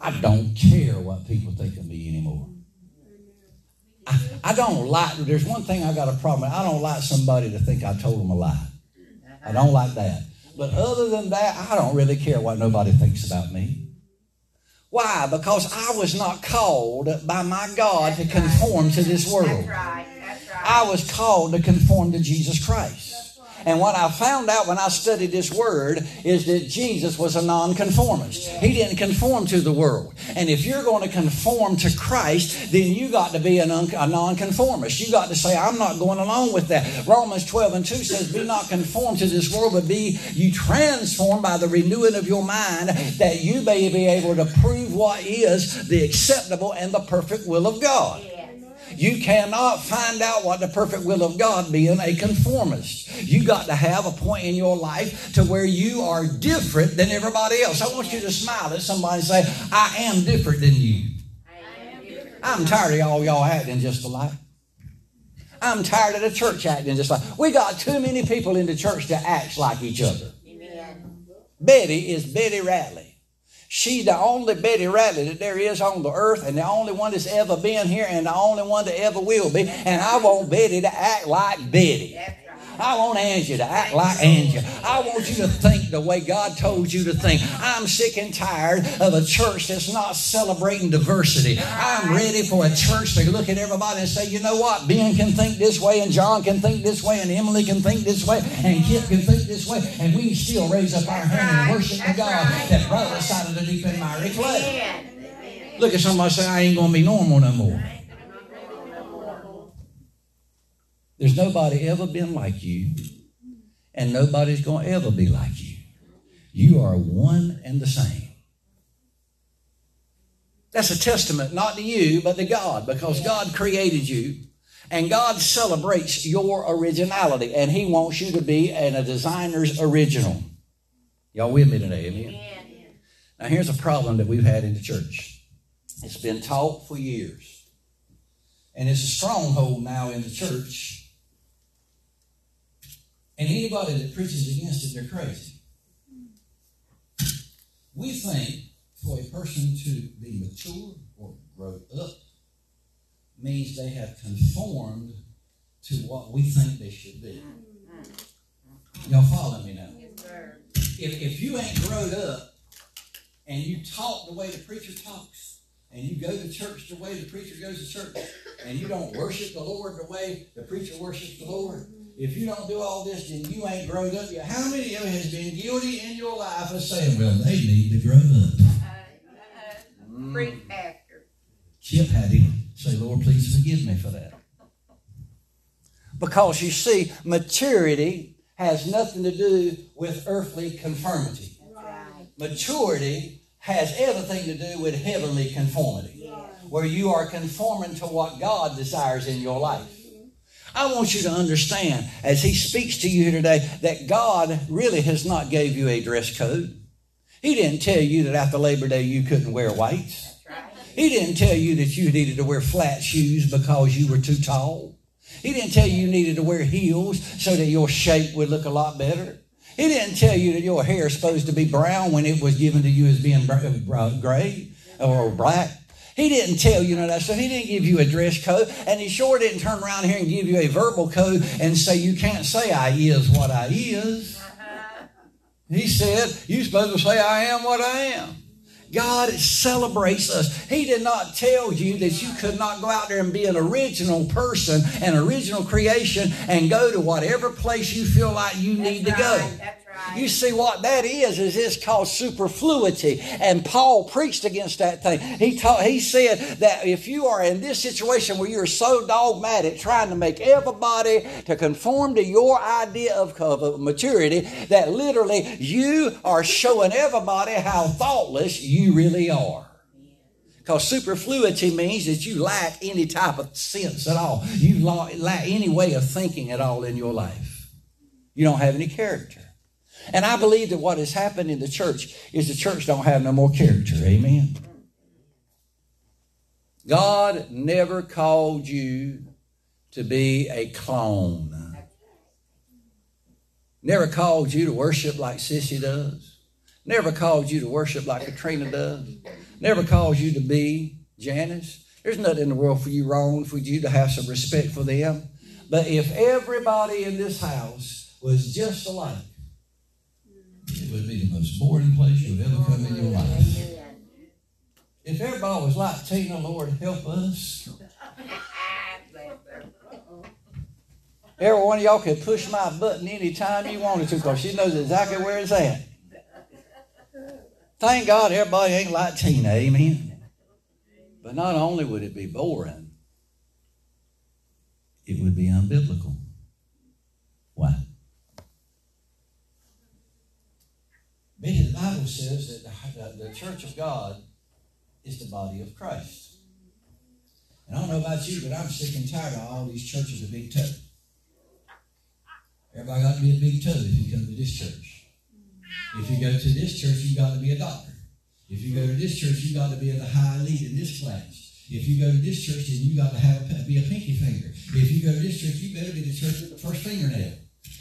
I don't care what people think of me anymore. I, I don't like, there's one thing I got a problem with. I don't like somebody to think I told them a lie. I don't like that. But other than that, I don't really care what nobody thinks about me. Why? Because I was not called by my God to conform to this world. That's right. That's right. I was called to conform to Jesus Christ. And what I found out when I studied this word is that Jesus was a nonconformist. He didn't conform to the world. And if you're going to conform to Christ, then you got to be a, non- a nonconformist. You got to say, I'm not going along with that. Romans 12 and 2 says, Be not conformed to this world, but be you transformed by the renewing of your mind, that you may be able to prove what is the acceptable and the perfect will of God. You cannot find out what the perfect will of God being a conformist. You got to have a point in your life to where you are different than everybody else. I want you to smile at somebody and say, I am different than you. I am different. I'm tired of all y'all acting just alike. I'm tired of the church acting just like. We got too many people in the church that acts like each other. Amen. Betty is Betty Radley. She's the only Betty Radley that there is on the earth, and the only one that's ever been here, and the only one that ever will be. And I want Betty to act like Betty. I want Angie to act like Angie. I want you to think the way God told you to think. I'm sick and tired of a church that's not celebrating diversity. I'm ready for a church to look at everybody and say, you know what? Ben can think this way, and John can think this way, and Emily can think this way, and Kip can think this way, and we can still raise up our hand and worship the God that brought us out of the deep and miry clay. Look at somebody say, I ain't going to be normal no more. There's nobody ever been like you, and nobody's going to ever be like you. You are one and the same. That's a testament not to you, but to God, because God created you, and God celebrates your originality, and He wants you to be an, a designer's original. Y'all with me today? Amen. Amen. Now, here's a problem that we've had in the church. It's been taught for years, and it's a stronghold now in the church. And anybody that preaches against it, they're crazy. We think for a person to be mature or grow up means they have conformed to what we think they should be. Y'all follow me now? Yes, sir. if, if you ain't growed up and you talk the way the preacher talks and you go to church the way the preacher goes to church and you don't worship the Lord the way the preacher worships the Lord, if you don't do all this, then you ain't grown up yet. How many of you has been guilty in your life of saying, well, they need to grow up? Uh, uh, Preach, pastor. Chip had him say, Lord, please forgive me for that. Because you see, maturity has nothing to do with earthly conformity. Right. Maturity has everything to do with heavenly conformity, where you are conforming to what God desires in your life. I want you to understand as he speaks to you today that God really has not gave you a dress code. He didn't tell you that after Labor Day you couldn't wear whites. He didn't tell you that you needed to wear flat shoes because you were too tall. He didn't tell you you needed to wear heels so that your shape would look a lot better. He didn't tell you that your hair is supposed to be brown when it was given to you as being br- uh, gray or black. He didn't tell you none of that stuff. He didn't give you a dress code, and he sure didn't turn around here and give you a verbal code and say you can't say I is what I is. He said, You're supposed to say, I am what I am. God celebrates us. He did not tell you that you could not go out there and be an original person, an original creation, and go to whatever place you feel like you need to go. Right, That's You see what that is? Is it's called superfluity, and Paul preached against that thing. He taught. He said that if you are in this situation where you're so dogmatic, trying to make everybody to conform to your idea of, of maturity, that literally you are showing everybody how thoughtless you really are. Because superfluity means that you lack any type of sense at all. You lack any way of thinking at all in your life. You don't have any character. And I believe that what has happened in the church is the church don't have no more character. Amen. God never called you to be a clone. Never called you to worship like Sissy does. Never called you to worship like Katrina does. Never called you to be Janice. There's nothing in the world for you wrong for you to have some respect for them. But if everybody in this house was just alike, it would be the most boring place you've ever come in your life. If everybody was like Tina, Lord help us. Every one of y'all could push my button anytime you wanted to because she knows exactly where it's at. Thank God everybody ain't like Tina, amen. But not only would it be boring, it would be unbiblical. Why? Because the Bible says that the, the church of God is the body of Christ. And I don't know about you, but I'm sick and tired of all these churches of big toe. Everybody got to be a big toe if you come to this church. If you go to this church, you got to be a doctor. If you go to this church, you got to be the high lead in this class. If you go to this church, then you got to have be a pinky finger. If you go to this church, you better be the church with the first fingernail.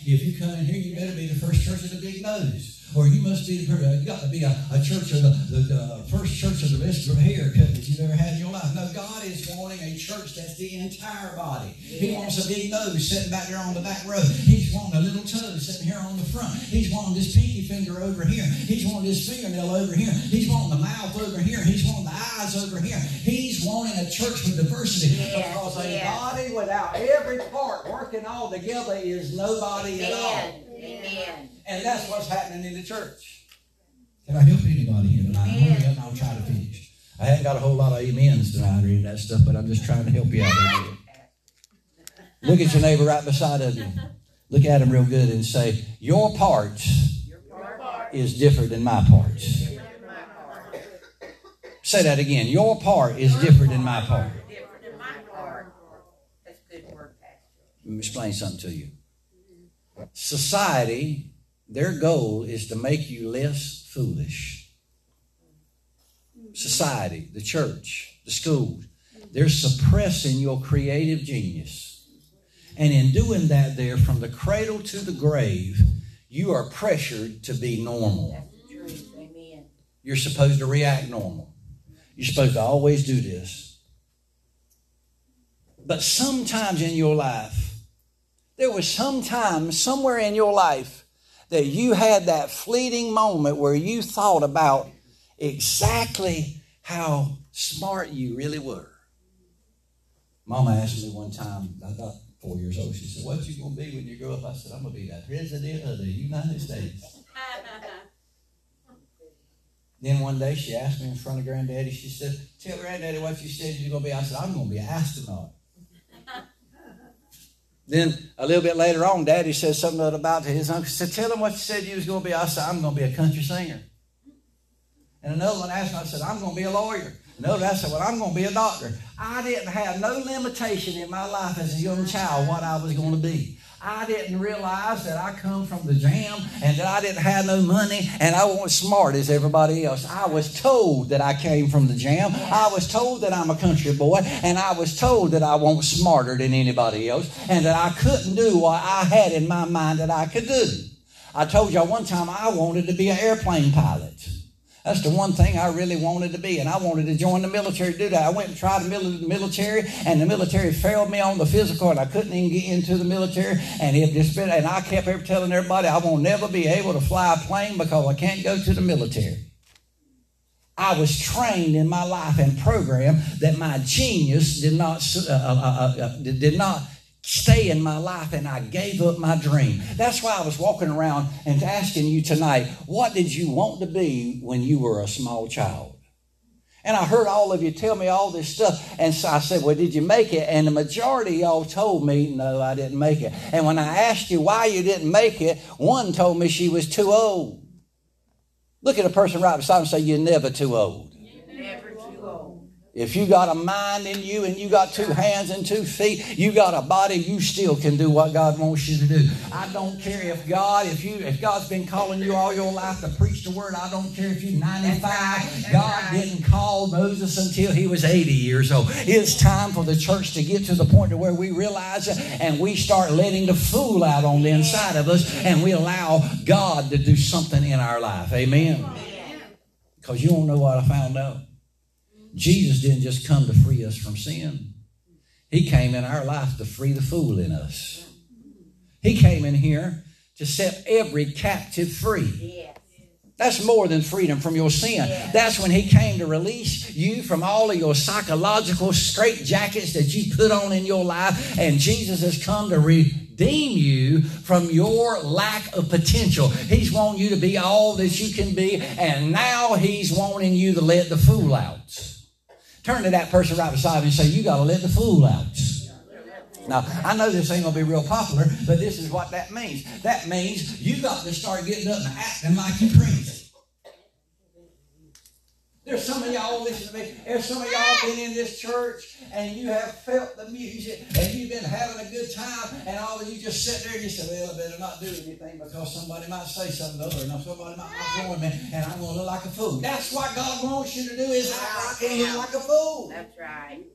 If you come in here, you better be the first church with the big nose. Or you must be the you got to be a, a church of the, the, the uh, first church of the best haircut that you've ever had in your life. No, God is wanting a church that's the entire body. He wants a big nose sitting back there on the back row. He's wanting a little toe sitting here on the front. He's wanting this pinky finger over here. He's wanting this fingernail over here. He's wanting the mouth over here. He's wanting the eyes over here. He's wanting a church with diversity. Yeah, because a yeah. body without every part working all together is nobody at all. Amen. Amen. And that's what's happening in the church. Can I help anybody here tonight? Amen. Hurry up and I'll try to finish. I haven't got a whole lot of amens tonight or any of that stuff, but I'm just trying to help you out a little bit. Look at your neighbor right beside of you. Look at him real good and say, Your part Your part is different than my part. part. Say that again. Your part is different than my part. Different than my part. Good word, Pastor. Let me explain something to you. Society, their goal is to make you less foolish. Society, the church, the schools, they're suppressing your creative genius. And in doing that, there, from the cradle to the grave, you are pressured to be normal. You're supposed to react normal. You're supposed to always do this. But sometimes in your life, there was some time somewhere in your life that you had that fleeting moment where you thought about exactly how smart you really were. Mama asked me one time, about four years old, she said, What you gonna be when you grow up? I said, I'm gonna be the president of the United States. Then one day she asked me in front of granddaddy, she said, Tell granddaddy what you said you're gonna be. I said, I'm gonna be an astronaut. Then a little bit later on, daddy says something about to his uncle. He said, Tell him what you said you was gonna be. I said, I'm gonna be a country singer. And another one asked me, I said, I'm gonna be a lawyer. Another I said, Well, I'm gonna be a doctor. I didn't have no limitation in my life as a young child what I was gonna be. I didn't realize that I come from the jam and that I didn't have no money and I wasn't smart as everybody else. I was told that I came from the jam. I was told that I'm a country boy and I was told that I wasn't smarter than anybody else and that I couldn't do what I had in my mind that I could do. I told y'all one time I wanted to be an airplane pilot. That's the one thing I really wanted to be, and I wanted to join the military to do that. I went and tried the military, and the military failed me on the physical, and I couldn't even get into the military. And it just been, and I kept telling everybody I won't never be able to fly a plane because I can't go to the military. I was trained in my life and programmed that my genius did not uh, uh, uh, uh, did not stay in my life and I gave up my dream. That's why I was walking around and asking you tonight, what did you want to be when you were a small child? And I heard all of you tell me all this stuff. And so I said, Well, did you make it? And the majority y'all told me, No, I didn't make it. And when I asked you why you didn't make it, one told me she was too old. Look at a person right beside and say, You're never too old. If you got a mind in you and you got two hands and two feet, you got a body, you still can do what God wants you to do. I don't care if God, if you if God's been calling you all your life to preach the word, I don't care if you're 95. That's God didn't call Moses until he was 80 years old. It's time for the church to get to the point to where we realize it and we start letting the fool out on the inside of us and we allow God to do something in our life. Amen. Because you don't know what I found out. Jesus didn't just come to free us from sin. He came in our life to free the fool in us. He came in here to set every captive free. That's more than freedom from your sin. That's when He came to release you from all of your psychological straitjackets that you put on in your life. And Jesus has come to redeem you from your lack of potential. He's wanting you to be all that you can be. And now He's wanting you to let the fool out. Turn to that person right beside you and say, You got to let the fool out. Now, I know this ain't going to be real popular, but this is what that means. That means you got to start getting up and acting like you're crazy. There's some of y'all, listen to me, there's some of y'all been in this church and you have felt the music and you've been having a good time and all of you just sit there and you say, well, I better not do anything because somebody might say something to other and somebody might not join me and I'm going to look like a fool. That's what God wants you to do is act like a fool. That's right.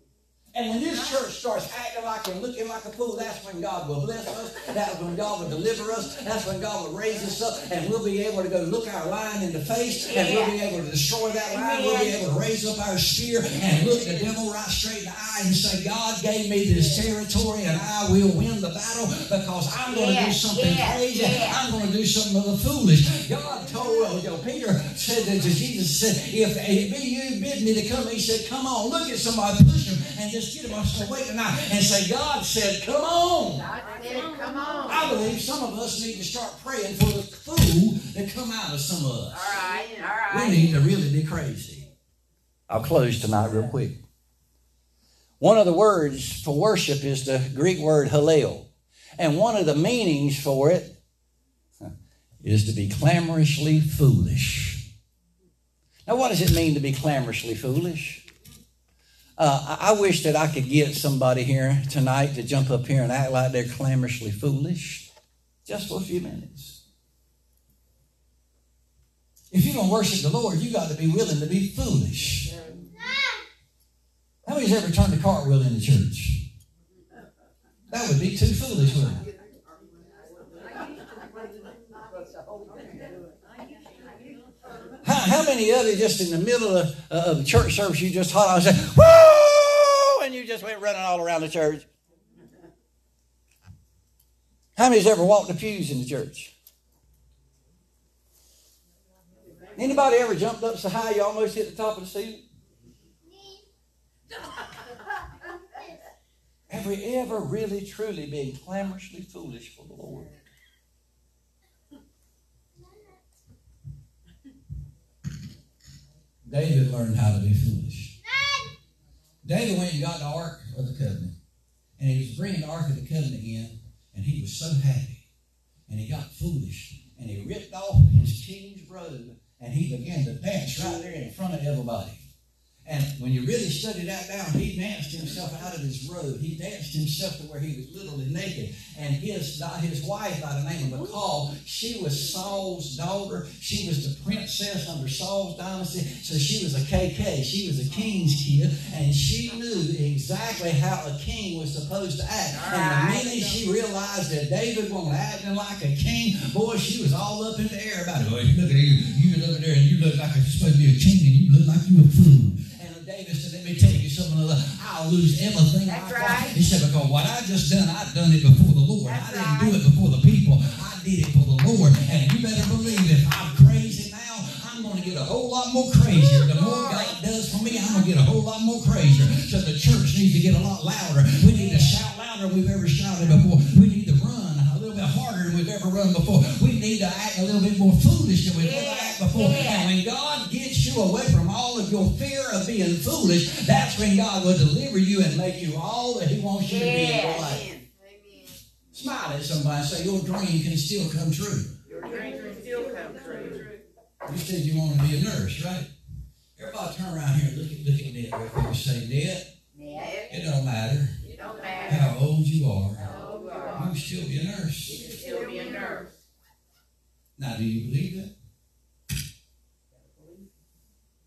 And when this church starts acting like and looking like a fool, that's when God will bless us. That's when God will deliver us. That's when God will raise us up. And we'll be able to go look our lion in the face. And we'll be able to destroy that lion. We'll be able to raise up our spear and look the devil right straight in the eye and say, God gave me this territory and I will win the battle because I'm going to do something crazy. I'm going to do something of the foolish. God told you know, Peter said that Jesus said, if it be you bid me to come, he said, come on, look at somebody, push and just just get them off awake tonight and say, God said, come on. God said, come on. I believe some of us need to start praying for the fool that come out of some of us. All right, all right. We need to really be crazy. I'll close tonight real quick. One of the words for worship is the Greek word hallel. And one of the meanings for it is to be clamorously foolish. Now, what does it mean to be clamorously foolish? Uh, I wish that I could get somebody here tonight to jump up here and act like they're clamorously foolish just for a few minutes. If you're going to worship the Lord, you got to be willing to be foolish. How many's ever turned a cartwheel in the church? That would be too foolish, wouldn't it? How, how many of you just in the middle of, uh, of church service you just hollered and said, "Woo!" and you just went running all around the church? How many's ever walked the pews in the church? Anybody ever jumped up so high you almost hit the top of the ceiling? Have we ever really truly been clamorously foolish for the Lord? David learned how to be foolish. David went and got the Ark of the Covenant. And he was bringing the Ark of the Covenant in, and he was so happy. And he got foolish. And he ripped off his king's robe, and he began to dance right there in front of everybody. And when you really study that down, he danced himself out of his robe. He danced himself to where he was literally naked. And his, his wife, by the name of Michal, she was Saul's daughter. She was the princess under Saul's dynasty. So she was a KK. She was a king's kid. And she knew exactly how a king was supposed to act. And the minute she realized that David wasn't acting like a king, boy, she was all up in the air about it. Boy, you look at you, you look at there and you look like you're supposed to be a king and you look like you're a fool. Something. I'll lose everything That's I right. He said, because what I just done, I've done it before the Lord. That's I didn't right. do it before the people. I did it for the Lord. And you better believe if I'm crazy now, I'm going to get a whole lot more crazier. The more God does for me, I'm going to get a whole lot more crazier. So the church needs to get a lot louder. We need to shout louder than we've ever shouted before. We need to run a little bit harder than we've ever run before. We need to act a little bit more foolish than we've ever acted before. And when God gets you away from all of your fear of being foolish, that's when God will deliver you and make you all that He wants you to be in your life. Amen. Smile at somebody and say, Your dream can still come true. Your dreams will still come true. You said you want to be a nurse, right? Everybody turn around here and look at, look at Ned real quick and say, Ned, Ned, it don't matter it don't matter how old you are, how old you you are. can still be a nurse. You can still be a nurse. Now, do you believe that?